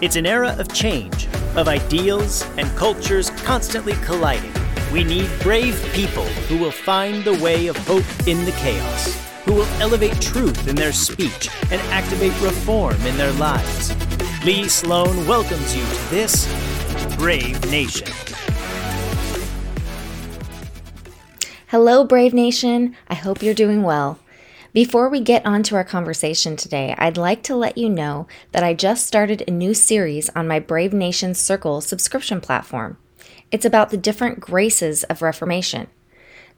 It's an era of change, of ideals and cultures constantly colliding. We need brave people who will find the way of hope in the chaos, who will elevate truth in their speech and activate reform in their lives. Leigh Sloan welcomes you to this Brave Nation. Hello, Brave Nation. I hope you're doing well. Before we get on to our conversation today, I'd like to let you know that I just started a new series on my Brave Nation Circle subscription platform. It's about the different graces of Reformation.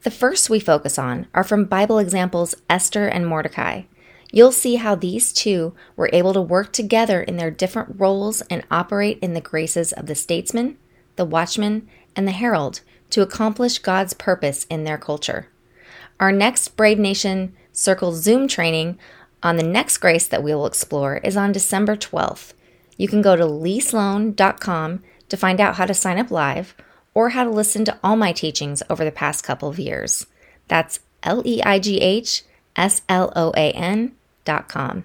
The first we focus on are from Bible examples Esther and Mordecai. You'll see how these two were able to work together in their different roles and operate in the graces of the statesman, the watchman, and the herald to accomplish God's purpose in their culture. Our next Brave Nation Circle Zoom training on the next grace that we will explore is on December 12th. You can go to leighsloan.com to find out how to sign up live or how to listen to all my teachings over the past couple of years. That's L E I G H S L O A N dot com.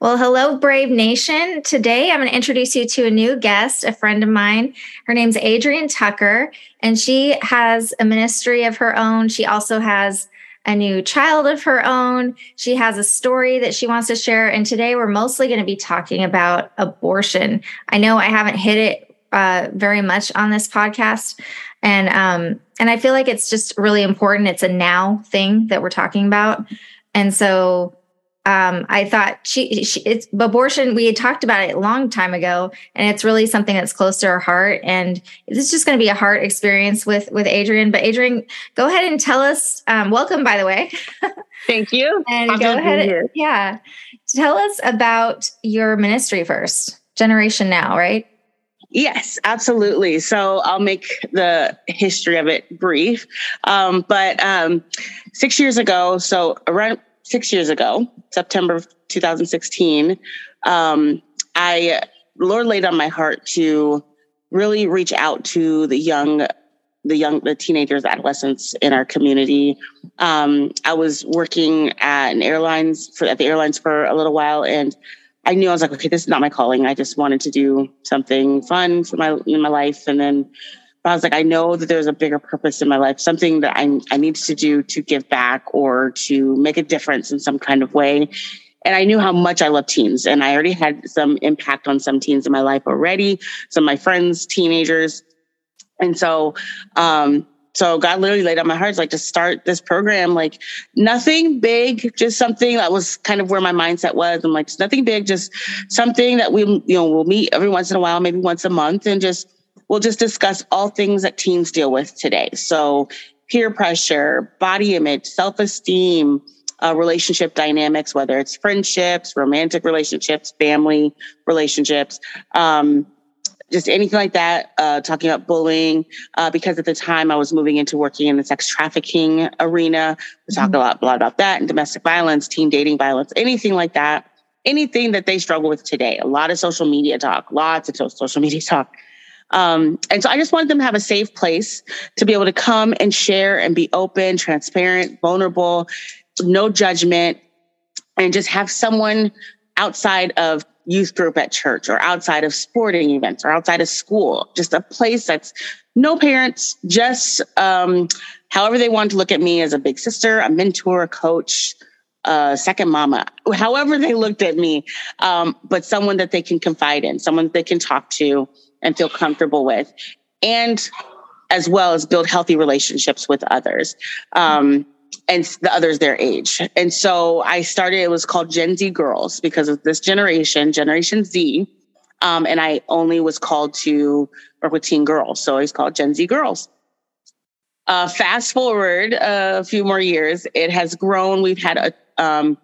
Well, hello, Brave Nation. Today I'm going to introduce you to a new guest, a friend of mine. Her name's Adrienne Tucker, and she has a ministry of her own. She also has a new child of her own. She has a story that she wants to share. And today we're mostly going to be talking about abortion. I know I haven't hit it uh, very much on this podcast. And um, and I feel like it's just really important. It's a now thing that we're talking about. And so um, I thought she, she, it's abortion. We had talked about it a long time ago, and it's really something that's close to our heart. And it's just going to be a heart experience with with Adrienne. But Adrienne, go ahead and tell us. Um, welcome, by the way. Thank you. and I'm go ahead. And, yeah, tell us about your ministry first. Generation Now, right? Yes, absolutely. So I'll make the history of it brief. Um, but um, six years ago, so around six years ago, September of 2016, um, I Lord laid on my heart to really reach out to the young, the young, the teenagers, adolescents in our community. Um, I was working at an airlines for at the airlines for a little while, and I knew I was like, okay, this is not my calling. I just wanted to do something fun for my in my life, and then I was like, I know that there's a bigger purpose in my life, something that I, I need to do to give back or to make a difference in some kind of way. And I knew how much I love teens. And I already had some impact on some teens in my life already, some of my friends, teenagers. And so, um, so God literally laid on my heart, like to start this program, like nothing big, just something that was kind of where my mindset was. I'm like, nothing big, just something that we, you know, we'll meet every once in a while, maybe once a month and just we'll just discuss all things that teens deal with today. So, peer pressure, body image, self esteem, uh, relationship dynamics, whether it's friendships, romantic relationships, family relationships, um, just anything like that. Uh, talking about bullying, uh, because at the time I was moving into working in the sex trafficking arena. We talk mm-hmm. a lot, a lot about that and domestic violence, teen dating violence, anything like that. Anything that they struggle with today. A lot of social media talk, lots of social media talk. Um, and so I just wanted them to have a safe place to be able to come and share and be open, transparent, vulnerable, no judgment, and just have someone outside of youth group at church or outside of sporting events or outside of school, just a place that's no parents, just um, however they want to look at me as a big sister, a mentor, a coach, a second mama, however they looked at me, um, but someone that they can confide in, someone that they can talk to and feel comfortable with, and as well as build healthy relationships with others. Um, and the others their age. And so I started, it was called Gen Z Girls because of this generation, Generation Z. Um, and I only was called to work with teen girls. So it's called Gen Z Girls. Uh, fast forward a few more years, it has grown. We've had a, um,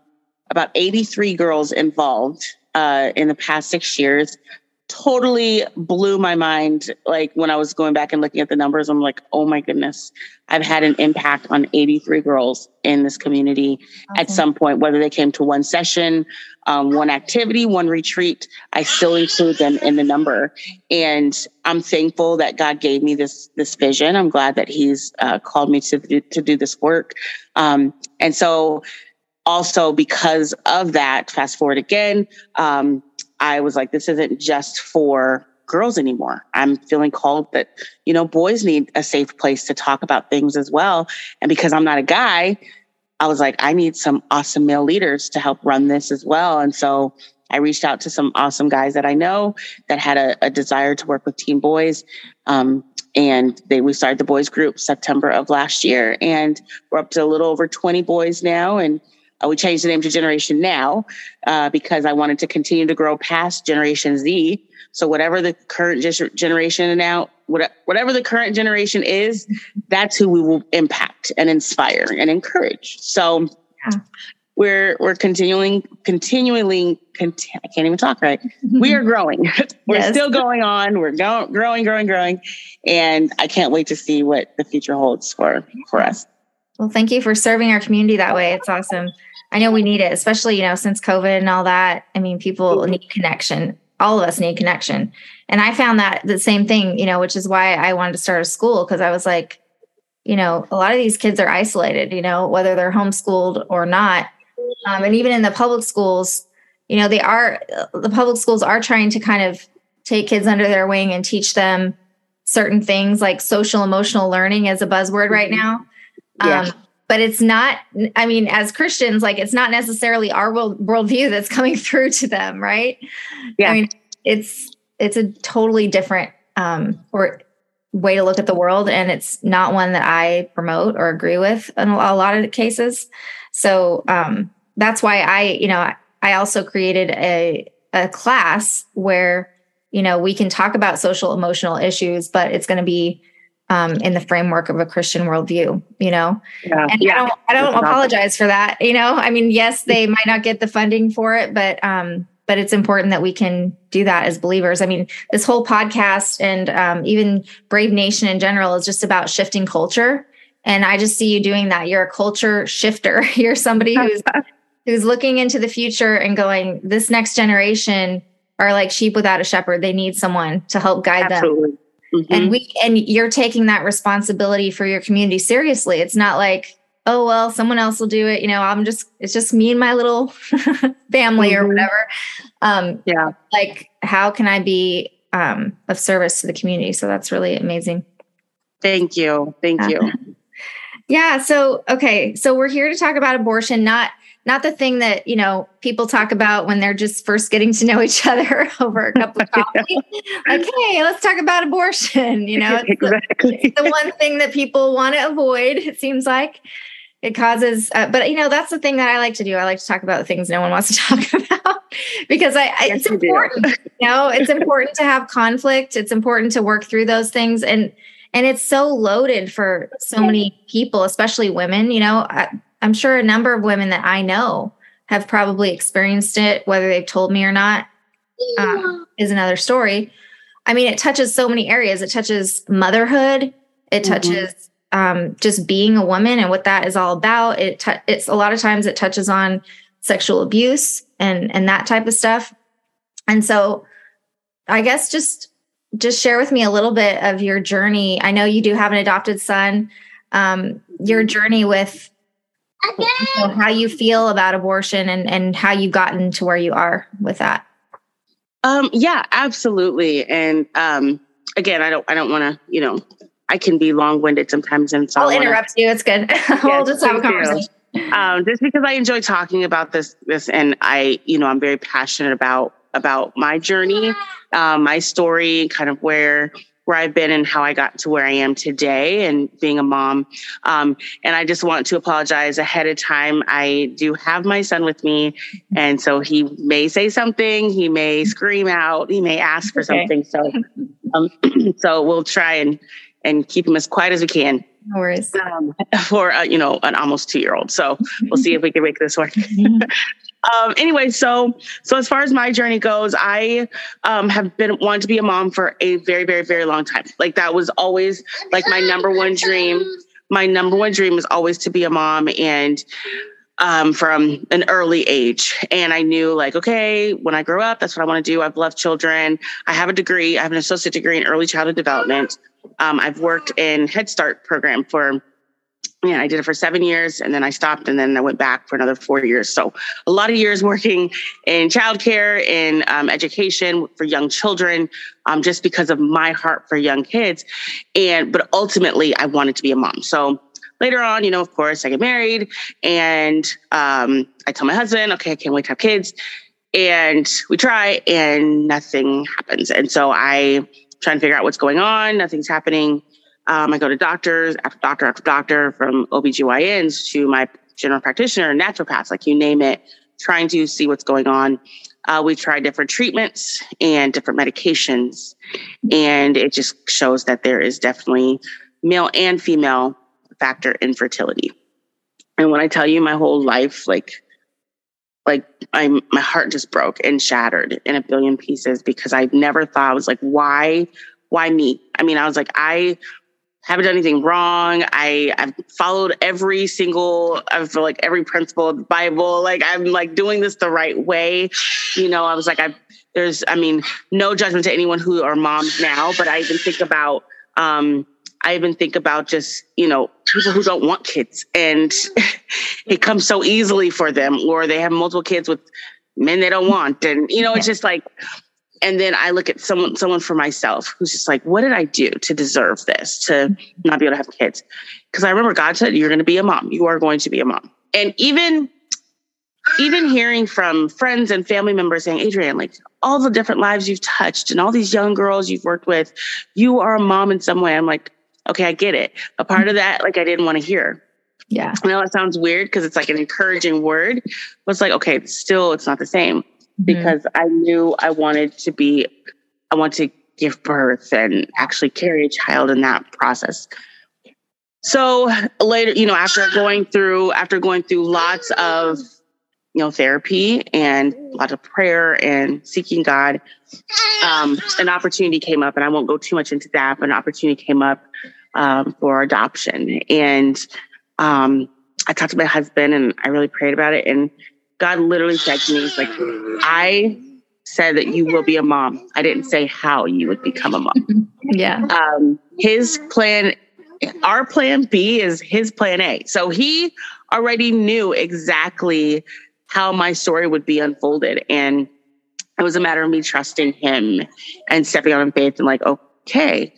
about 83 girls involved uh, in the past six years totally blew my mind. Like when I was going back and looking at the numbers, I'm like, oh my goodness, I've had an impact on 83 girls in this community awesome. at some point, whether they came to one session, um, one activity, one retreat, I still include them in the number. And I'm thankful that God gave me this, this vision. I'm glad that he's uh, called me to, to do this work. Um, and so also because of that, fast forward again, um, I was like, this isn't just for girls anymore. I'm feeling called that, you know, boys need a safe place to talk about things as well. And because I'm not a guy, I was like, I need some awesome male leaders to help run this as well. And so I reached out to some awesome guys that I know that had a, a desire to work with teen boys. Um, and they we started the boys group September of last year, and we're up to a little over 20 boys now. And uh, we changed the name to Generation Now uh, because I wanted to continue to grow past Generation Z. So whatever the current generation now, whatever the current generation is, that's who we will impact and inspire and encourage. So yeah. we're we're continuing continually. Conti- I can't even talk right. we are growing. we're yes. still going on. We're going growing, growing, growing, and I can't wait to see what the future holds for for us. Well, thank you for serving our community that way. It's awesome. I know we need it, especially, you know, since COVID and all that. I mean, people mm-hmm. need connection. All of us need connection. And I found that the same thing, you know, which is why I wanted to start a school because I was like, you know, a lot of these kids are isolated, you know, whether they're homeschooled or not. Um, and even in the public schools, you know, they are, the public schools are trying to kind of take kids under their wing and teach them certain things like social emotional learning is a buzzword right mm-hmm. now. Yeah. Um, but it's not i mean as christians like it's not necessarily our world worldview that's coming through to them right? Yeah. i mean it's it's a totally different um or way to look at the world and it's not one that i promote or agree with in a lot of cases. So um that's why i you know i also created a a class where you know we can talk about social emotional issues but it's going to be um, in the framework of a Christian worldview, you know? Yeah, and yeah. I don't, I don't apologize for that. You know, I mean, yes, they might not get the funding for it, but, um, but it's important that we can do that as believers. I mean, this whole podcast and um, even Brave Nation in general is just about shifting culture. And I just see you doing that. You're a culture shifter. You're somebody who's who's looking into the future and going, this next generation are like sheep without a shepherd. They need someone to help guide Absolutely. them Mm-hmm. And we and you're taking that responsibility for your community seriously. It's not like, oh well, someone else will do it. You know, I'm just it's just me and my little family mm-hmm. or whatever. Um yeah. Like how can I be um of service to the community? So that's really amazing. Thank you. Thank you. yeah. So okay. So we're here to talk about abortion, not not the thing that you know people talk about when they're just first getting to know each other over a cup of coffee. Like hey let's talk about abortion you know? It's, exactly. the, it's the one thing that people want to avoid it seems like. It causes uh, but you know that's the thing that i like to do. I like to talk about the things no one wants to talk about because i, I yes, it's important you, you know? It's important to have conflict. It's important to work through those things. And and it's so loaded for so many people especially women you know? I, I'm sure a number of women that I know have probably experienced it, whether they've told me or not, um, is another story. I mean, it touches so many areas. It touches motherhood. It mm-hmm. touches um, just being a woman and what that is all about. It t- it's a lot of times it touches on sexual abuse and and that type of stuff. And so, I guess just just share with me a little bit of your journey. I know you do have an adopted son. Um, your journey with how you feel about abortion and and how you've gotten to where you are with that. Um, yeah, absolutely. And um, again, I don't I don't want to you know I can be long winded sometimes, and so I'll interrupt wanna, you. It's good. we'll just have a conversation. Um, just because I enjoy talking about this, this, and I, you know, I'm very passionate about about my journey, um, my story, kind of where where I've been and how I got to where I am today and being a mom. Um, and I just want to apologize ahead of time. I do have my son with me. And so he may say something, he may scream out, he may ask for okay. something. So, um, so we'll try and, and keep him as quiet as we can. No worries. Um, for, uh, you know, an almost two year old. So we'll see if we can make this work. um, anyway, so so as far as my journey goes, I um, have been wanting to be a mom for a very, very, very long time. Like that was always like my number one dream. My number one dream was always to be a mom, and um, from an early age. And I knew, like, okay, when I grow up, that's what I want to do. I've loved children. I have a degree. I have an associate degree in early childhood development. Um, I've worked in Head Start program for yeah, I did it for seven years and then I stopped and then I went back for another four years. So a lot of years working in childcare, in um, education for young children, um, just because of my heart for young kids. And, but ultimately I wanted to be a mom. So later on, you know, of course I get married and um, I tell my husband, okay, I can't wait to have kids. And we try and nothing happens. And so I try and figure out what's going on. Nothing's happening. Um, I go to doctors after doctor after doctor from OBGYNs to my general practitioner, naturopaths, like you name it, trying to see what's going on. Uh, we try different treatments and different medications, and it just shows that there is definitely male and female factor infertility. And when I tell you my whole life, like, like I'm, my heart just broke and shattered in a billion pieces because I never thought I was like, why, why me? I mean, I was like, I haven't done anything wrong. I, I've followed every single, feel like every principle of the Bible. Like I'm like doing this the right way. You know, I was like, I, there's, I mean, no judgment to anyone who are moms now, but I even think about, um, I even think about just, you know, people who don't want kids and it comes so easily for them, or they have multiple kids with men they don't want. And, you know, it's just like, and then I look at someone someone for myself who's just like, what did I do to deserve this to not be able to have kids? Because I remember God said, "You're going to be a mom. You are going to be a mom." And even even hearing from friends and family members saying, Adrienne, like all the different lives you've touched and all these young girls you've worked with, you are a mom in some way. I'm like, okay, I get it. A part of that, like I didn't want to hear. Yeah. I know it sounds weird because it's like an encouraging word, but it's like, okay, still it's not the same. Mm-hmm. because. I knew I wanted to be, I want to give birth and actually carry a child in that process. So later, you know, after going through, after going through lots of, you know, therapy and lots of prayer and seeking God, um, an opportunity came up, and I won't go too much into that, but an opportunity came up um, for adoption. And um, I talked to my husband, and I really prayed about it, and God literally said to me, He's like, I said that you will be a mom. I didn't say how you would become a mom. yeah. Um, his plan, our plan B is his plan A. So he already knew exactly how my story would be unfolded. And it was a matter of me trusting him and stepping out in faith and like, okay,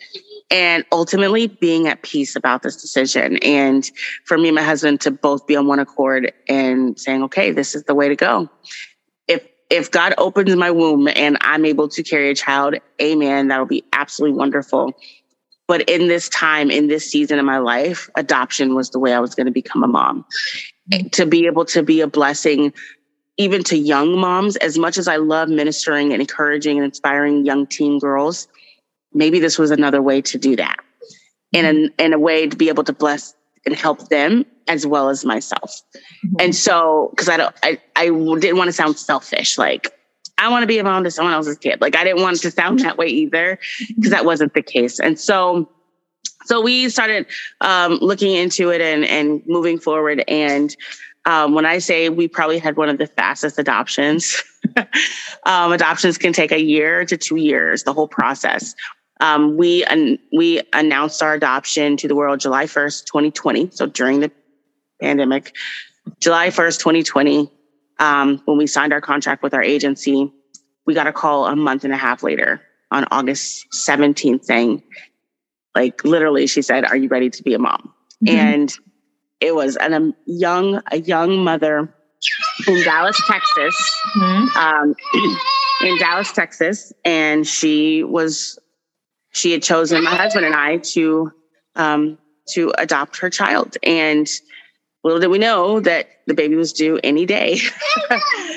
and ultimately being at peace about this decision. And for me and my husband to both be on one accord and saying, okay, this is the way to go. If if God opens my womb and I'm able to carry a child, amen, that'll be absolutely wonderful. But in this time, in this season of my life, adoption was the way I was going to become a mom. Mm-hmm. To be able to be a blessing even to young moms, as much as I love ministering and encouraging and inspiring young teen girls, maybe this was another way to do that in a, in a way to be able to bless and help them as well as myself. Mm-hmm. And so, cause I don't, I, I didn't want to sound selfish. Like I want to be a mom to someone else's kid. Like I didn't want to sound that way either because that wasn't the case. And so, so we started um, looking into it and, and moving forward. And um, when I say we probably had one of the fastest adoptions, um, adoptions can take a year to two years, the whole process. Um, we un- we announced our adoption to the world July 1st, 2020. So during the pandemic, July 1st, 2020, um, when we signed our contract with our agency, we got a call a month and a half later on August 17th saying, like literally, she said, "Are you ready to be a mom?" Mm-hmm. And it was an, a young a young mother in Dallas, Texas. Mm-hmm. Um, in Dallas, Texas, and she was she had chosen my husband and I to um, to adopt her child. And little did we know that the baby was due any day.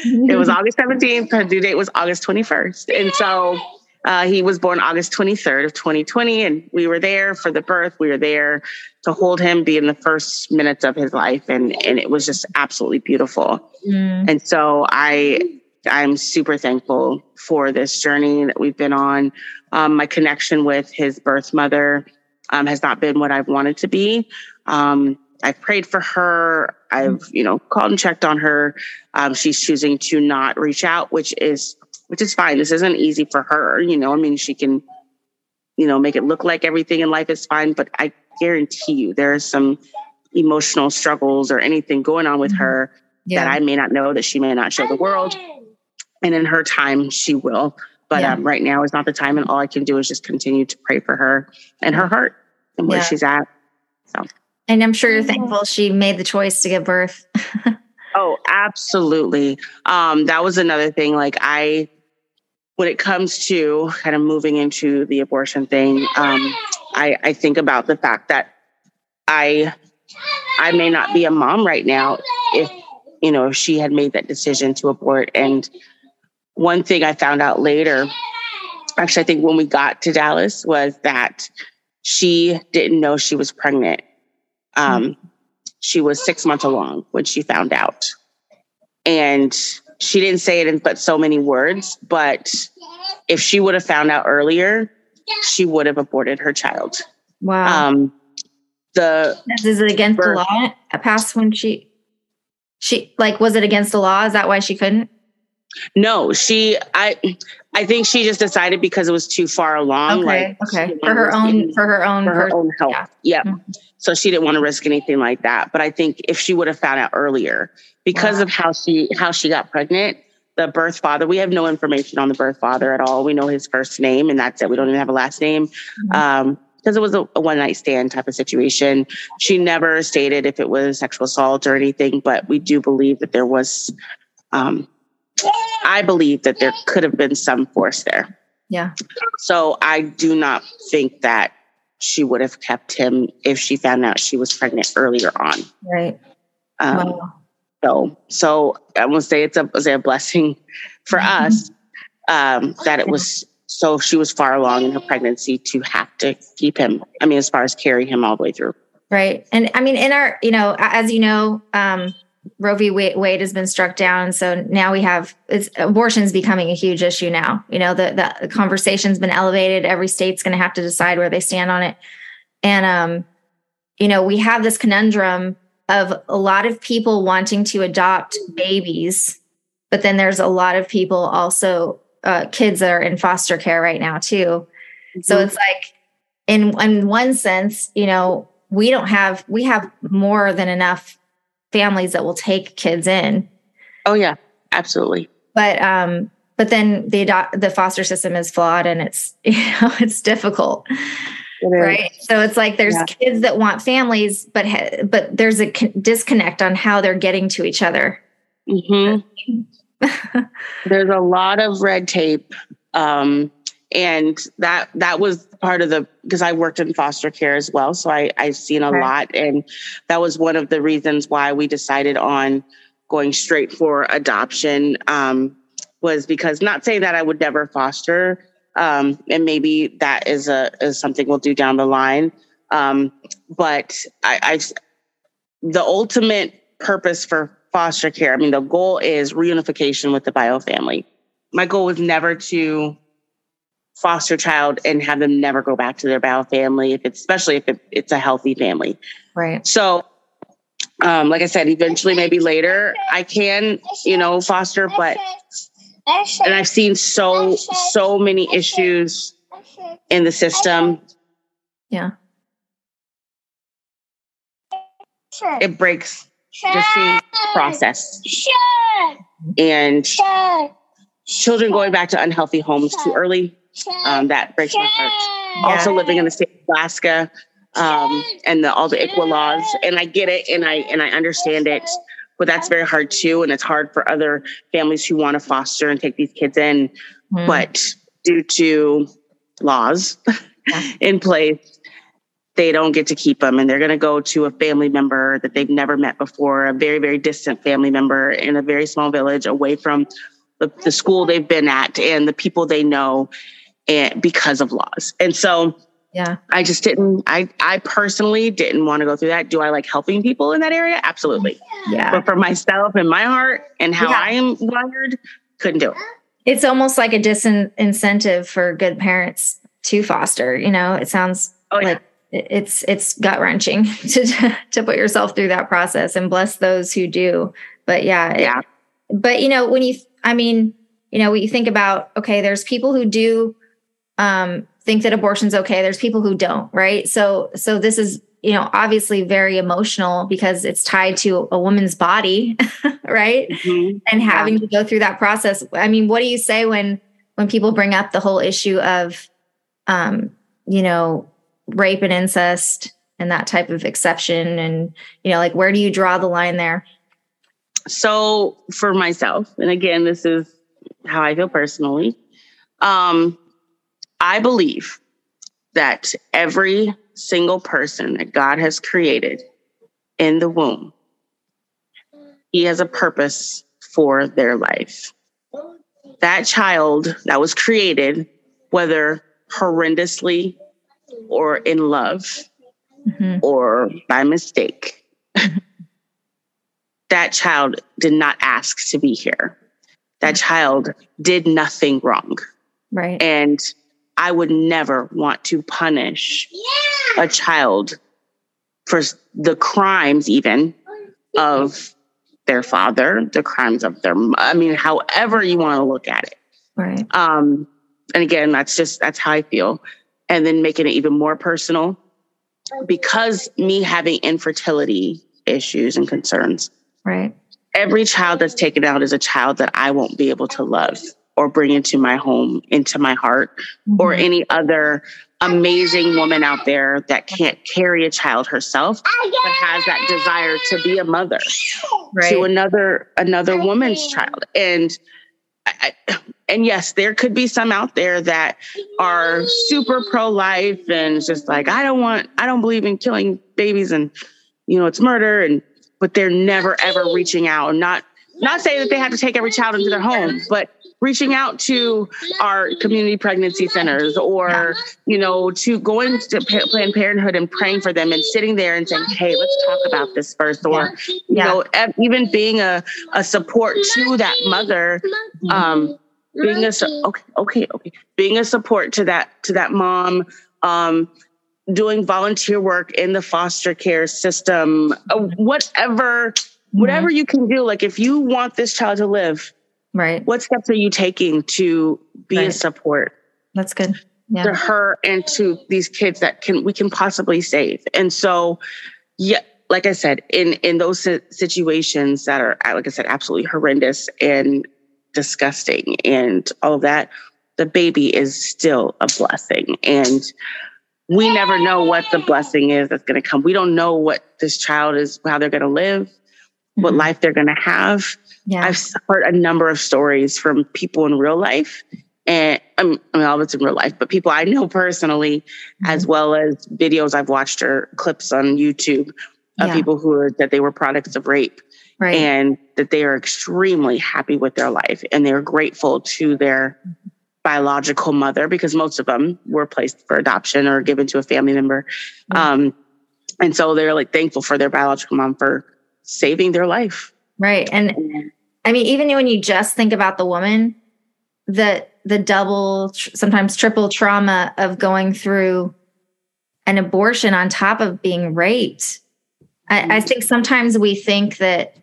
it was August 17th. Her due date was August 21st. And so uh, he was born August 23rd of 2020. And we were there for the birth. We were there to hold him, be in the first minutes of his life. And, and it was just absolutely beautiful. Mm. And so I, I'm super thankful for this journey that we've been on. Um, my connection with his birth mother um, has not been what I've wanted to be. Um, I've prayed for her. I've, you know, called and checked on her. Um, she's choosing to not reach out, which is, which is fine. This isn't easy for her. You know, I mean, she can, you know, make it look like everything in life is fine, but I guarantee you there are some emotional struggles or anything going on with mm-hmm. her yeah. that I may not know that she may not show the world. And in her time, she will. But yeah. um, right now is not the time, and all I can do is just continue to pray for her and her heart and where yeah. she's at. So, and I'm sure you're thankful she made the choice to give birth. oh, absolutely. Um, that was another thing. Like I, when it comes to kind of moving into the abortion thing, um, I, I think about the fact that I, I may not be a mom right now if you know if she had made that decision to abort and one thing I found out later, actually, I think when we got to Dallas, was that she didn't know she was pregnant. Um, she was six months along when she found out. And she didn't say it in but so many words, but if she would have found out earlier, she would have aborted her child. Wow. Um, the is it against birth, the law? Past when she she like was it against the law? Is that why she couldn't? No, she I I think she just decided because it was too far along. Okay, like, okay. For her own for her own for her own health. Yeah. yeah. Mm-hmm. So she didn't want to risk anything like that. But I think if she would have found out earlier, because wow. of how she how she got pregnant, the birth father, we have no information on the birth father at all. We know his first name and that's it. We don't even have a last name. Mm-hmm. Um, because it was a, a one night stand type of situation. She never stated if it was sexual assault or anything, but we do believe that there was um, I believe that there could have been some force there. Yeah. So I do not think that she would have kept him if she found out she was pregnant earlier on. Right. Um, wow. So, so I will say it's a, say a blessing for mm-hmm. us um, that it was so she was far along in her pregnancy to have to keep him. I mean, as far as carry him all the way through. Right. And I mean, in our, you know, as you know, um, Roe v. Wade has been struck down. So now we have it's abortion is becoming a huge issue now. You know, the, the conversation's been elevated. Every state's going to have to decide where they stand on it. And, um, you know, we have this conundrum of a lot of people wanting to adopt babies, but then there's a lot of people also, uh, kids that are in foster care right now too. Mm-hmm. So it's like, in in one sense, you know, we don't have we have more than enough families that will take kids in. Oh yeah, absolutely. But um, but then the adopt the foster system is flawed and it's you know it's difficult. It right. So it's like there's yeah. kids that want families, but ha- but there's a con- disconnect on how they're getting to each other. Mm-hmm. there's a lot of red tape. Um, and that that was part of the because I worked in foster care as well, so I I've seen a lot, and that was one of the reasons why we decided on going straight for adoption. Um, was because not saying that I would never foster, um, and maybe that is a is something we'll do down the line. Um, but I, I the ultimate purpose for foster care. I mean, the goal is reunification with the bio family. My goal was never to foster child and have them never go back to their bio family, if it's, especially if it, it's a healthy family. Right. So, um, like I said, eventually, maybe later, I can, you know, foster, but and I've seen so so many issues in the system. Yeah. It breaks just the process. And children going back to unhealthy homes too early um, that breaks my heart. Yeah. Also living in the state of Alaska um, and the, all the ICWA laws, and I get it, and I and I understand it, but that's very hard too, and it's hard for other families who want to foster and take these kids in, mm. but due to laws yeah. in place, they don't get to keep them, and they're going to go to a family member that they've never met before, a very very distant family member in a very small village away from the, the school they've been at and the people they know and because of laws. And so yeah. I just didn't I I personally didn't want to go through that. Do I like helping people in that area? Absolutely. Yeah. But for myself and my heart and how yeah. I am wired, couldn't do it. It's almost like a disincentive for good parents to foster, you know. It sounds oh, yeah. like it's it's gut wrenching to to put yourself through that process and bless those who do. But yeah, yeah. It, but you know, when you I mean, you know, you think about okay, there's people who do um, think that abortion's okay. There's people who don't, right? So, so this is you know, obviously very emotional because it's tied to a woman's body, right? Mm-hmm. And having yeah. to go through that process. I mean, what do you say when when people bring up the whole issue of um, you know, rape and incest and that type of exception and you know, like where do you draw the line there? So, for myself, and again, this is how I feel personally, um I believe that every single person that God has created in the womb, He has a purpose for their life. That child that was created, whether horrendously or in love mm-hmm. or by mistake, that child did not ask to be here. That child did nothing wrong. Right. And I would never want to punish yeah. a child for the crimes, even of their father, the crimes of their, I mean, however you want to look at it. Right. Um, and again, that's just, that's how I feel. And then making it even more personal because me having infertility issues and concerns. Right. Every child that's taken out is a child that I won't be able to love or bring into my home, into my heart, mm-hmm. or any other amazing woman out there that can't carry a child herself, but has that desire to be a mother right. to another another woman's child. And I, and yes, there could be some out there that are super pro life and just like I don't want, I don't believe in killing babies and you know it's murder and but they're never ever reaching out. Not not saying that they have to take every child into their home, but reaching out to our community pregnancy centers or you know to going to planned parenthood and praying for them and sitting there and saying hey let's talk about this first or yeah. you yeah. know even being a, a support to that mother um being a okay okay okay being a support to that to that mom um doing volunteer work in the foster care system uh, whatever whatever mm-hmm. you can do like if you want this child to live Right. What steps are you taking to be right. a support? That's good. Yeah. To her and to these kids that can we can possibly save. And so, yeah, like I said, in in those situations that are, like I said, absolutely horrendous and disgusting and all of that, the baby is still a blessing. And we never know what the blessing is that's going to come. We don't know what this child is, how they're going to live. What life they're going to have. Yeah. I've heard a number of stories from people in real life and I mean, all of it's in real life, but people I know personally, mm-hmm. as well as videos I've watched or clips on YouTube of yeah. people who are that they were products of rape, right. and that they are extremely happy with their life and they're grateful to their biological mother because most of them were placed for adoption or given to a family member, mm-hmm. um, and so they're like thankful for their biological mom for saving their life. Right. And I mean, even when you just think about the woman, the the double, sometimes triple trauma of going through an abortion on top of being raped. I, I mm-hmm. think sometimes we think that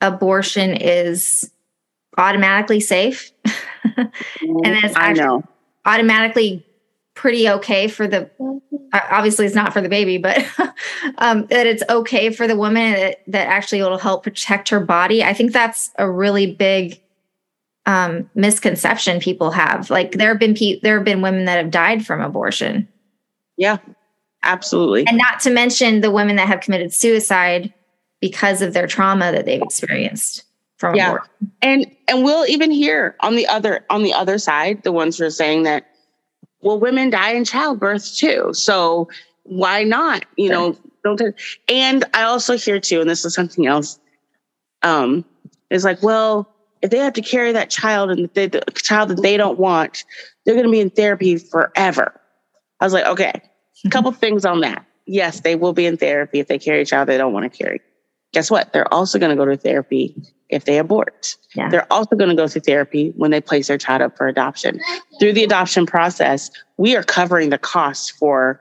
abortion is automatically safe. and mm, it's actually automatically pretty okay for the obviously it's not for the baby but um, that it's okay for the woman that, that actually will help protect her body. I think that's a really big um, misconception people have. Like there have been pe- there have been women that have died from abortion. Yeah absolutely. And not to mention the women that have committed suicide because of their trauma that they've experienced from yeah. abortion. and and we'll even hear on the other on the other side the ones who are saying that well, women die in childbirth too. So why not? You know, don't. And I also hear too, and this is something else. Um, is like, well, if they have to carry that child and they, the child that they don't want, they're going to be in therapy forever. I was like, okay, a couple things on that. Yes, they will be in therapy if they carry a child they don't want to carry. Guess what? They're also going to go to therapy if they abort. Yeah. They're also going to go through therapy when they place their child up for adoption. Through the adoption process, we are covering the cost for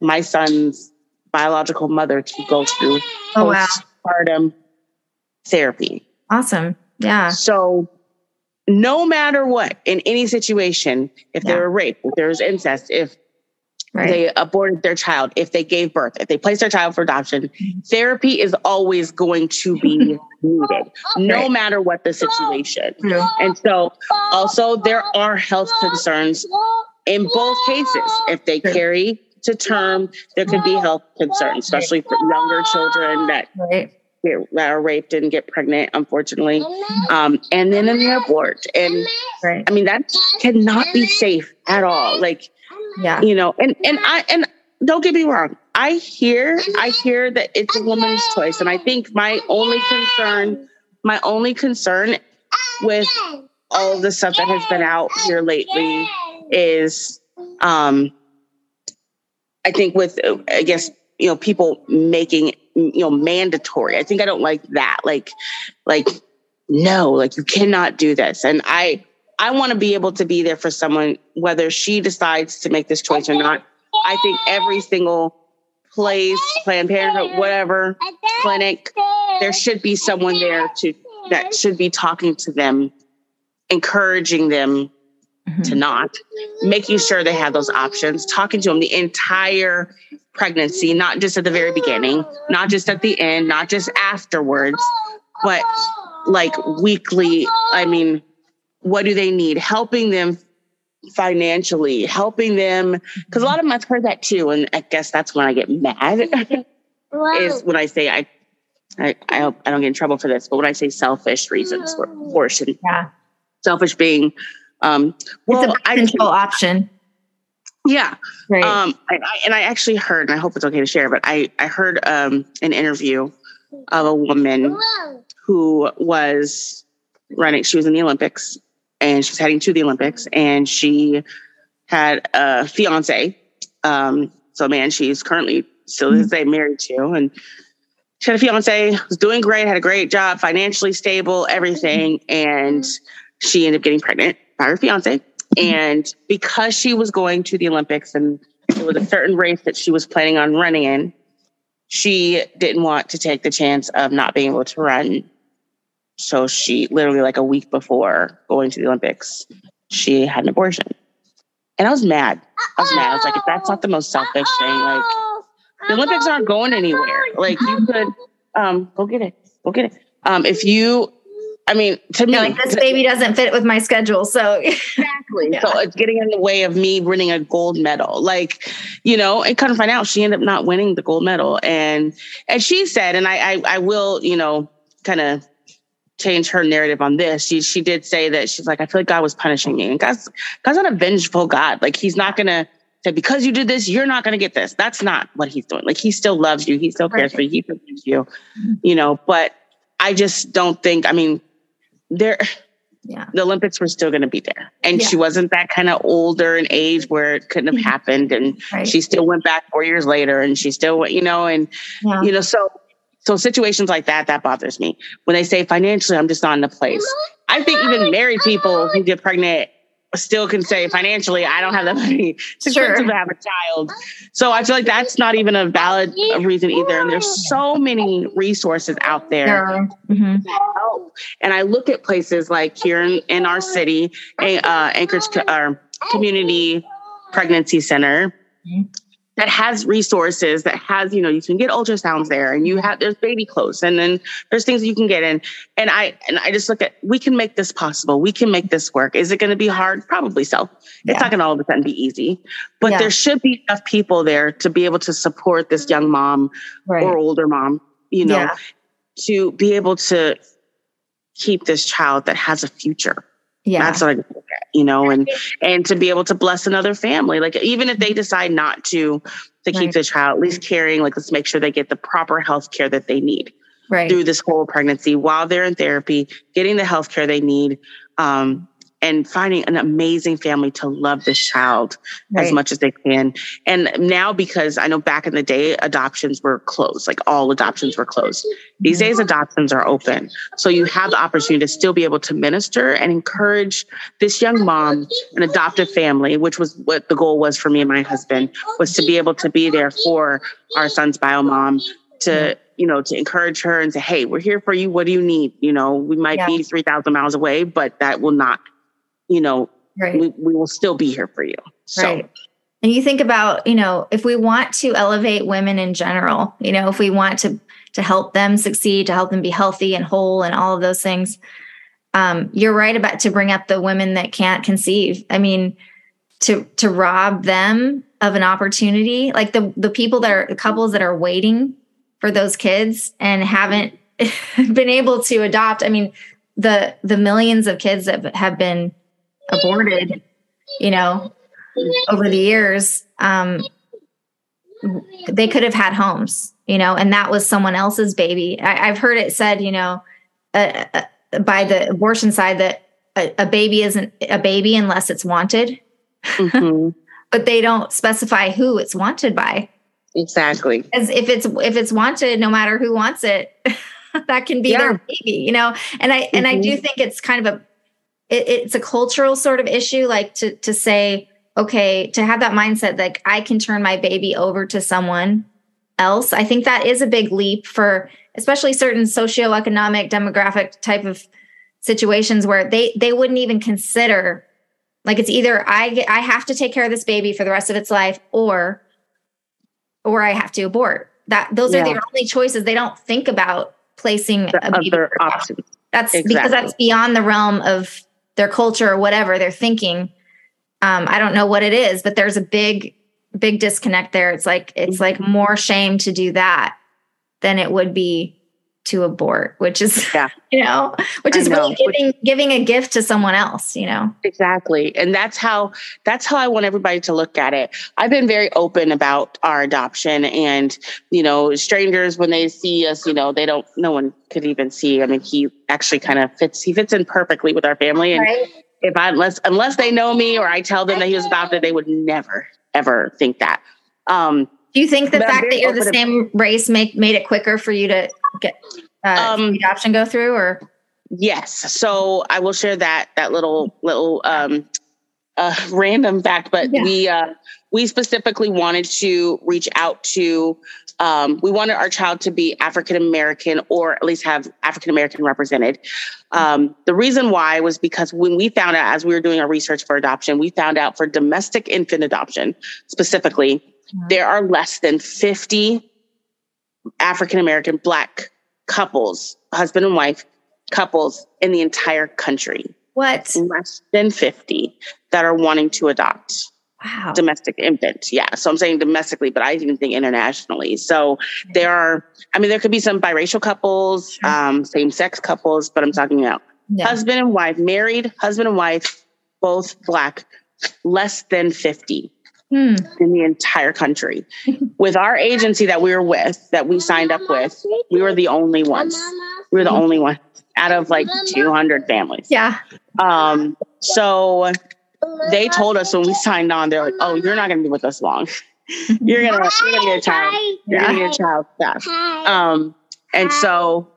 my son's biological mother to go through oh, postpartum wow. therapy. Awesome. Yeah. So no matter what, in any situation, if yeah. there were rape, if there was incest, if right. they aborted their child, if they gave birth, if they placed their child for adoption, therapy is always going to be needed, no right. matter what the situation. Yeah. And so, also, there are health concerns in both cases. If they carry to term, there could be health concerns, especially for younger children that. Right get, that are raped and get pregnant, unfortunately, um, and then in the abort. And right. I mean, that cannot be safe at all. Like, yeah, you know, and and I and don't get me wrong. I hear I hear that it's a woman's choice, and I think my only concern, my only concern with all the stuff that has been out here lately is, um, I think with I guess you know people making you know mandatory. I think I don't like that. Like, like no, like you cannot do this, and I I want to be able to be there for someone, whether she decides to make this choice or not. I think every single place, Planned Parenthood, whatever clinic, there should be someone there to that should be talking to them, encouraging them mm-hmm. to not, making sure they have those options, talking to them the entire pregnancy, not just at the very beginning, not just at the end, not just afterwards, but like weekly. I mean, what do they need? Helping them financially, helping them. Because a lot of them I've heard that too. And I guess that's when I get mad is when I say I, I, I hope I don't get in trouble for this, but when I say selfish reasons for abortion, yeah. selfish being, um, well, it's a potential option. Yeah. Right. Um, I, I, and I actually heard, and I hope it's okay to share, but I, I heard um, an interview of a woman who was running, she was in the Olympics and she's heading to the Olympics, and she had a fiance. Um, so, man, she's currently still mm-hmm. married to, and she had a fiance, was doing great, had a great job, financially stable, everything, and she ended up getting pregnant by her fiance. And because she was going to the Olympics and it was a certain race that she was planning on running in, she didn't want to take the chance of not being able to run so she literally like a week before going to the Olympics, she had an abortion. And I was mad. I was mad. I was like, if that's not the most selfish thing, like the Olympics aren't going anywhere. Like you could um go get it. Go get it. Um if you I mean, to me, like this baby doesn't fit with my schedule. So exactly. yeah. So it's getting in the way of me winning a gold medal. Like, you know, and kind of find out she ended up not winning the gold medal. And and she said, and I I, I will, you know, kind of change her narrative on this. She she did say that she's like, I feel like God was punishing me. And God's God's not a vengeful God. Like he's not gonna say, because you did this, you're not gonna get this. That's not what he's doing. Like he still loves you, he still cares right. for you, he forgives you, you know, but I just don't think, I mean, there yeah. the Olympics were still gonna be there. And yeah. she wasn't that kind of older in age where it couldn't have happened. And right. she still went back four years later and she still went, you know, and yeah. you know, so so situations like that, that bothers me. When they say financially, I'm just not in the place. I think even married people who get pregnant still can say financially, I don't have the money. It's sure. to have a child. So I feel like that's not even a valid reason either. And there's so many resources out there mm-hmm. help. And I look at places like here in, in our city, uh, Anchorage uh, Community Pregnancy Center. Mm-hmm that has resources that has you know you can get ultrasounds there and you have there's baby clothes and then there's things you can get in and i and i just look at we can make this possible we can make this work is it going to be hard probably so yeah. it's not going to all of a sudden be easy but yeah. there should be enough people there to be able to support this young mom right. or older mom you know yeah. to be able to keep this child that has a future yeah. That's what I you know, and and to be able to bless another family. Like even if they decide not to to keep right. the child, at least caring, like let's make sure they get the proper health care that they need right. through this whole pregnancy while they're in therapy, getting the health care they need. Um, and finding an amazing family to love this child right. as much as they can. And now, because I know back in the day, adoptions were closed, like all adoptions were closed. These mm-hmm. days, adoptions are open. So you have the opportunity to still be able to minister and encourage this young mom, an adoptive family, which was what the goal was for me and my husband, was to be able to be there for our son's bio mom to you know to encourage her and say hey we're here for you what do you need you know we might yeah. be 3000 miles away but that will not you know, right. we, we will still be here for you. So. Right. and you think about, you know, if we want to elevate women in general, you know, if we want to to help them succeed, to help them be healthy and whole and all of those things, um, you're right about to bring up the women that can't conceive. I mean, to to rob them of an opportunity, like the the people that are the couples that are waiting for those kids and haven't been able to adopt. I mean, the the millions of kids that have been aborted, you know, over the years, um, they could have had homes, you know, and that was someone else's baby. I, have heard it said, you know, uh, uh, by the abortion side that a, a, baby isn't a baby unless it's wanted, mm-hmm. but they don't specify who it's wanted by. Exactly. As if it's if it's wanted, no matter who wants it, that can be yeah. their baby, you know. And I mm-hmm. and I do mm-hmm. think it's kind of a it, it's a cultural sort of issue, like to to say okay, to have that mindset like I can turn my baby over to someone else. I think that is a big leap for especially certain socioeconomic demographic type of situations where they they wouldn't even consider like it's either I get, I have to take care of this baby for the rest of its life or or I have to abort. That those yeah. are their only choices. They don't think about placing the a baby other options. That's exactly. because that's beyond the realm of their culture or whatever they're thinking um, I don't know what it is, but there's a big, big disconnect there. It's like it's like mm-hmm. more shame to do that than it would be to abort, which is yeah. you know, which is know. really giving giving a gift to someone else, you know. Exactly. And that's how that's how I want everybody to look at it. I've been very open about our adoption and, you know, strangers when they see us, you know, they don't no one could even see. I mean, he actually kind of fits he fits in perfectly with our family and right if I unless unless they know me or I tell them that he was adopted, they would never ever think that. Um, Do you think the fact that you're the same race make made it quicker for you to get uh, um, adoption go through, or? Yes. So I will share that that little little um, uh, random fact, but yeah. we uh, we specifically wanted to reach out to um, we wanted our child to be African American or at least have African American represented. Um, the reason why was because when we found out, as we were doing our research for adoption, we found out for domestic infant adoption specifically, mm-hmm. there are less than 50 African American Black couples, husband and wife couples in the entire country. What? Less than 50 that are wanting to adopt. Wow. Domestic infant. Yeah. So I'm saying domestically, but I even think internationally. So there are, I mean, there could be some biracial couples, um, same sex couples, but I'm talking about yeah. husband and wife, married husband and wife, both black, less than 50 hmm. in the entire country. with our agency that we were with, that we signed up with, we were the only ones. We were the only one out of like 200 families. Yeah. Um, so they told us when we signed on, they're like, "Oh, you're not going to be with us long. you're gonna you're gonna get a child. You're gonna get a child fast." Um, and so,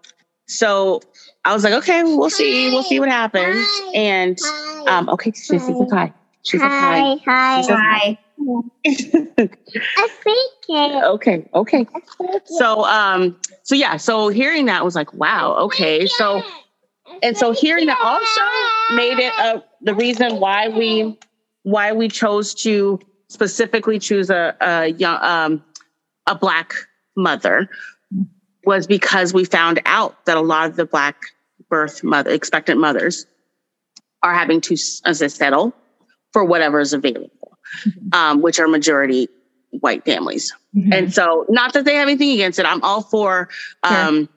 so I was like, "Okay, we'll see. We'll see what happens." And um, okay, she says hi. She says hi. Hi. Hi. Okay, okay. So, um, so yeah, so hearing that was like, wow, okay. So, and so hearing that also made it a the reason why we why we chose to specifically choose a, a young um, a black mother was because we found out that a lot of the black birth mother expectant mothers are having to as I settle for whatever is available. Um, which are majority white families. Mm-hmm. And so, not that they have anything against it. I'm all for um,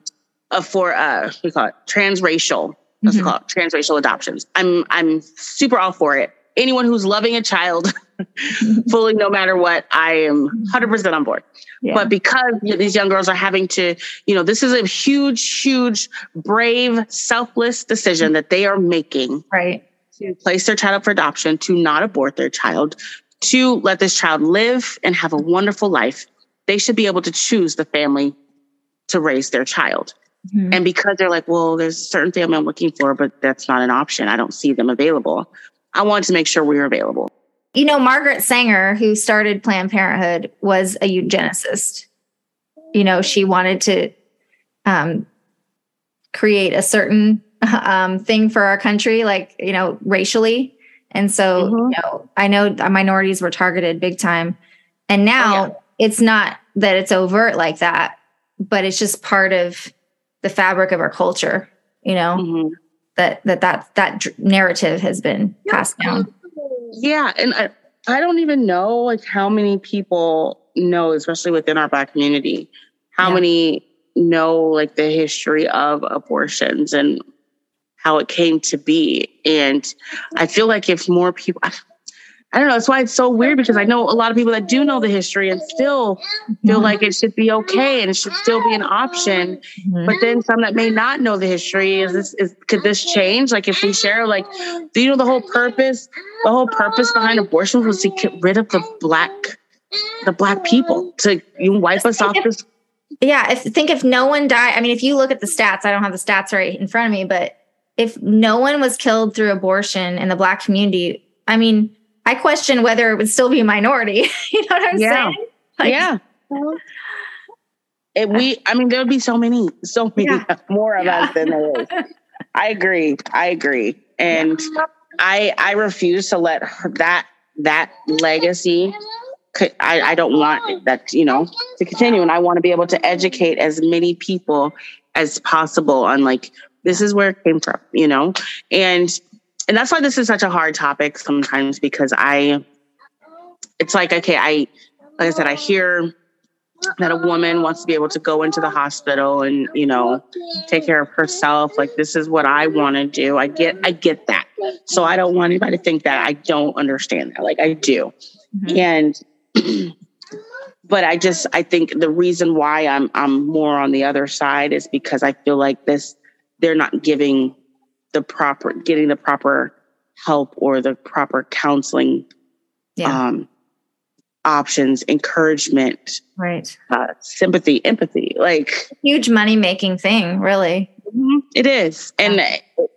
uh, for uh, we call it transracial What's mm-hmm. called transracial adoptions. I'm I'm super all for it. Anyone who's loving a child fully, no matter what, I am 100% on board. Yeah. But because these young girls are having to, you know, this is a huge, huge, brave, selfless decision that they are making. Right. To place their child up for adoption, to not abort their child, to let this child live and have a wonderful life. They should be able to choose the family to raise their child. Mm-hmm. And because they're like, well, there's a certain family I'm looking for, but that's not an option. I don't see them available. I wanted to make sure we were available. You know, Margaret Sanger, who started Planned Parenthood, was a eugenicist. You know, she wanted to um, create a certain um, thing for our country, like, you know, racially. And so, mm-hmm. you know, I know minorities were targeted big time. And now oh, yeah. it's not that it's overt like that, but it's just part of the fabric of our culture, you know, mm-hmm. that, that, that, that narrative has been passed down. Yeah. And I, I don't even know like how many people know, especially within our black community, how yeah. many know like the history of abortions and how it came to be. And I feel like if more people, I don't know, that's why it's so weird because I know a lot of people that do know the history and still feel like it should be okay and it should still be an option. Mm-hmm. But then some that may not know the history, is this is could this change? Like if we share, like, do you know the whole purpose? The whole purpose behind abortion was to get rid of the black the black people, to you wipe us off this. Yeah, if think if no one died, I mean, if you look at the stats, I don't have the stats right in front of me, but if no one was killed through abortion in the black community, I mean, I question whether it would still be a minority. you know what I'm yeah. saying? Like, yeah. It, we, I mean, there would be so many, so many yeah. more of yeah. us than there is. I agree. I agree. And I, I refuse to let her, that, that legacy I, I, don't want that, you know, to continue. And I want to be able to educate as many people as possible on like this is where it came from, you know? And and that's why this is such a hard topic sometimes because I it's like, okay, I like I said, I hear that a woman wants to be able to go into the hospital and, you know, take care of herself. Like this is what I want to do. I get I get that. So I don't want anybody to think that I don't understand that. Like I do. Mm-hmm. And but I just I think the reason why I'm I'm more on the other side is because I feel like this they're not giving the proper getting the proper help or the proper counseling yeah. um, options encouragement right. uh, sympathy empathy like huge money making thing really. Mm-hmm. it is. And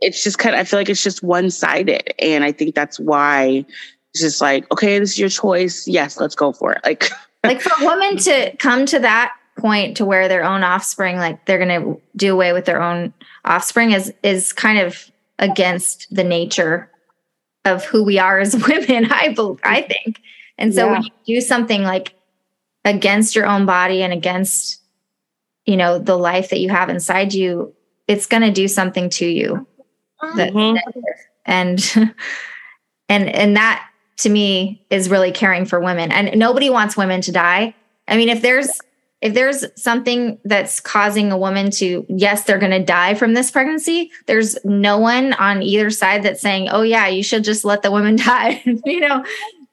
it's just kind of i feel like it's just one-sided. And i think that's why it's just like okay this is your choice. Yes let's go for it. Like like for a woman to come to that point to where their own offspring like they're going to do away with their own offspring is is kind of against the nature of who we are as women i believe, i think and so yeah. when you do something like against your own body and against you know the life that you have inside you it's going to do something to you that, mm-hmm. and and and that to me is really caring for women and nobody wants women to die i mean if there's if there's something that's causing a woman to yes they're going to die from this pregnancy there's no one on either side that's saying oh yeah you should just let the woman die. You know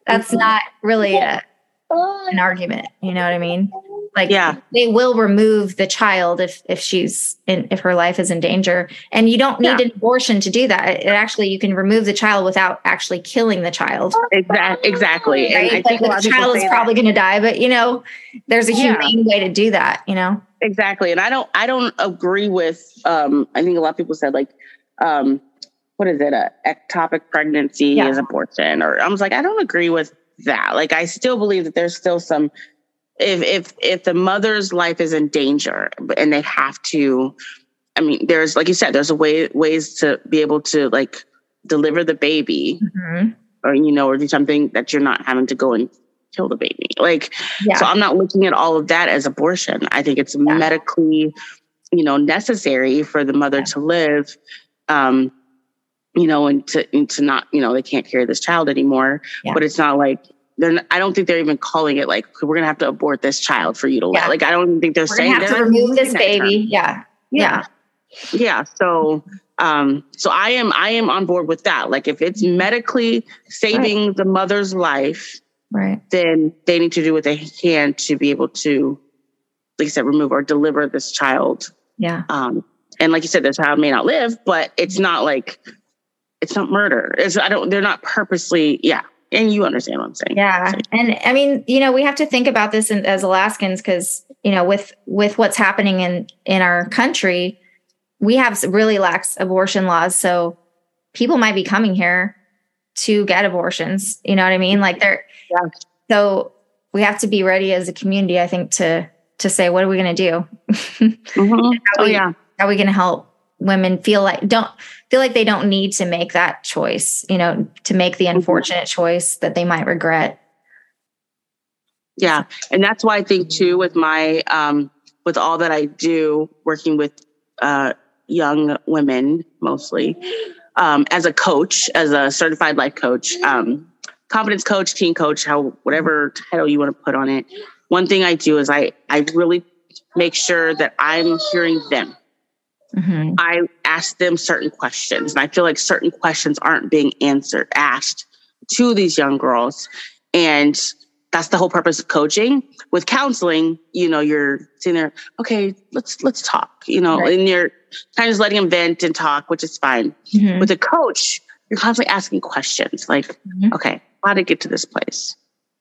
that's not really a, an argument you know what i mean like yeah. they will remove the child if if she's in if her life is in danger. And you don't need yeah. an abortion to do that. It actually you can remove the child without actually killing the child. Exactly. Exactly right? and like the child is probably going to die but you know there's a humane yeah. way to do that you know? Exactly. And i don't i don't agree with um i think a lot of people said like um what is it? A ectopic pregnancy yeah. is abortion or i was like i don't agree with that. Like i still believe that there's still some if if if the mother's life is in danger and they have to i mean there's like you said there's a way ways to be able to like deliver the baby mm-hmm. or you know or do something that you're not having to go and kill the baby like yeah. so i'm not looking at all of that as abortion i think it's yeah. medically you know necessary for the mother yeah. to live um you know and to and to not you know they can't carry this child anymore but it's not like they're not, I don't think they're even calling it like we're gonna have to abort this child for you to yeah. Like I don't think they're we're saying have to remove this baby. Yeah. yeah. Yeah. Yeah. So um so I am I am on board with that. Like if it's medically saving right. the mother's life, right, then they need to do what they can to be able to, like I said, remove or deliver this child. Yeah. Um and like you said, this child may not live, but it's not like it's not murder. It's I don't they're not purposely, yeah and you understand what I'm saying. Yeah. And I mean, you know, we have to think about this in, as Alaskans because, you know, with with what's happening in in our country, we have really lax abortion laws. So people might be coming here to get abortions. You know what I mean? Like they're yeah. so we have to be ready as a community, I think, to to say, what are we gonna do? mm-hmm. oh we, yeah. How are we gonna help women feel like don't feel like they don't need to make that choice, you know, to make the mm-hmm. unfortunate choice that they might regret. Yeah. And that's why I think too with my um with all that I do working with uh young women mostly um as a coach, as a certified life coach, um confidence coach, teen coach, how whatever title you want to put on it. One thing I do is I I really make sure that I'm hearing them. Mm-hmm. I ask them certain questions, and I feel like certain questions aren't being answered, asked to these young girls. And that's the whole purpose of coaching. With counseling, you know, you're sitting there, okay, let's let's talk, you know, right. and you're kind of just letting them vent and talk, which is fine. Mm-hmm. With a coach, you're constantly asking questions like, mm-hmm. okay, how to get to this place?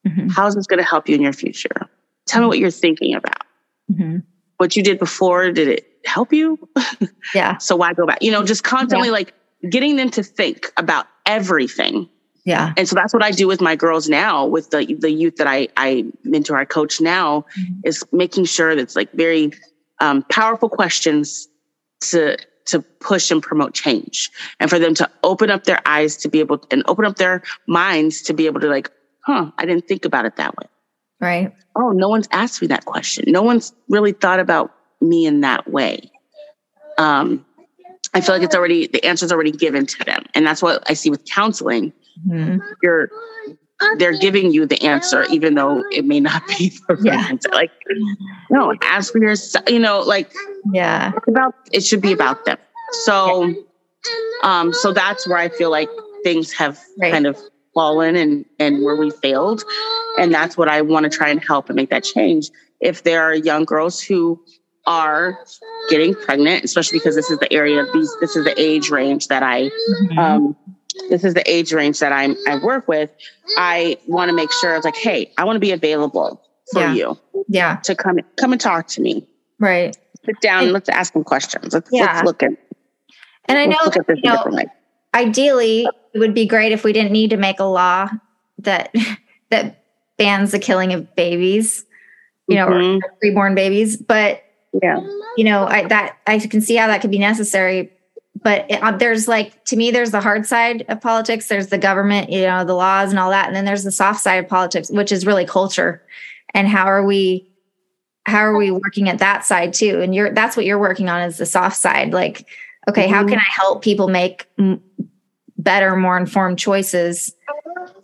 Mm-hmm. How is this going to help you in your future? Tell me what you're thinking about. Mm-hmm. What you did before, did it help you? Yeah. so why go back? You know, just constantly yeah. like getting them to think about everything. Yeah. And so that's what I do with my girls now, with the the youth that I I mentor, I coach now, mm-hmm. is making sure that's like very um, powerful questions to to push and promote change, and for them to open up their eyes to be able to, and open up their minds to be able to like, huh, I didn't think about it that way. Right. Oh, no one's asked me that question. No one's really thought about me in that way. Um, I feel like it's already the answer's already given to them, and that's what I see with counseling. Mm-hmm. You're they're giving you the answer, even though it may not be the right yeah. answer. Like, no, ask for yourself. You know, like, yeah, it's about it should be about them. So, um, so that's where I feel like things have right. kind of fallen and and where we failed, and that's what I want to try and help and make that change. If there are young girls who are getting pregnant, especially because this is the area of these, this is the age range that I, mm-hmm. um, this is the age range that I'm, I work with. I want to make sure it's like, Hey, I want to be available for yeah. you. Yeah. To come, come and talk to me. Right. Sit down. And, let's ask some questions. Let's, yeah. let's look at, and I know, you know ideally it would be great if we didn't need to make a law that, that bans the killing of babies, you know, mm-hmm. or preborn babies, but yeah. You know I, that i can see how that could be necessary but it, uh, there's like to me there's the hard side of politics there's the government you know the laws and all that and then there's the soft side of politics which is really culture. And how are we how are we working at that side too? And you're that's what you're working on is the soft side like okay mm-hmm. how can i help people make m- better more informed choices?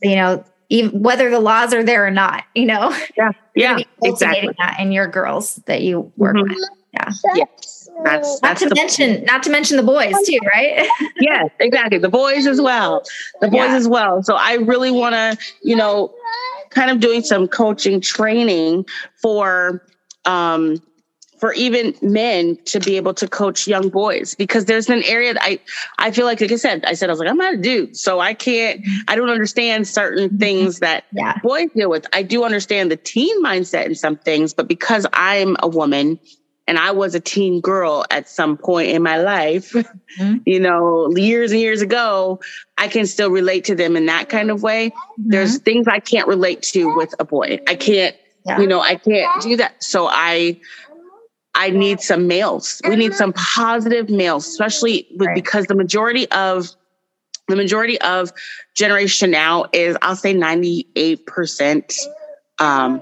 You know even whether the laws are there or not, you know? Yeah. Yeah. exactly. that in your girls that you work mm-hmm. with. Yeah. Yes. That's, that's not to mention, not to mention the boys too, right? yes, exactly. The boys as well. The boys yeah. as well. So I really want to, you know, kind of doing some coaching training for um for even men to be able to coach young boys because there's an area that I I feel like like I said I said I was like I'm not a dude so I can't I don't understand certain mm-hmm. things that yeah. boys deal with. I do understand the teen mindset in some things, but because I'm a woman and I was a teen girl at some point in my life, mm-hmm. you know, years and years ago, I can still relate to them in that kind of way. Mm-hmm. There's things I can't relate to with a boy. I can't, yeah. you know, I can't do that. So I I need some males. We need some positive males, especially with, because the majority of the majority of generation now is I'll say 98% um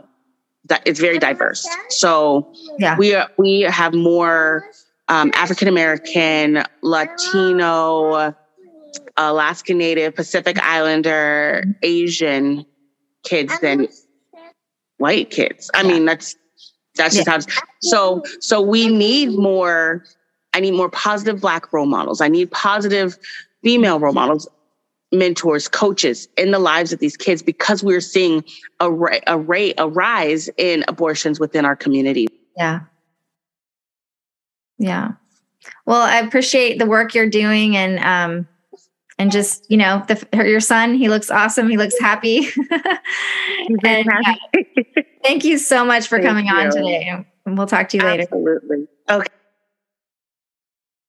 that it's very diverse. So yeah. we are, we have more um, African American, Latino, Alaska Native, Pacific Islander, Asian kids than white kids. I mean, that's that's just yeah. how. So so we need more. I need more positive black role models. I need positive female role models, mentors, coaches in the lives of these kids because we're seeing a a, a, a rise in abortions within our community. Yeah. Yeah. Well, I appreciate the work you're doing and um and just you know the, your son he looks awesome he looks happy and, happy. Thank you so much for Thank coming you. on today. And we'll talk to you Absolutely. later. Absolutely. Okay.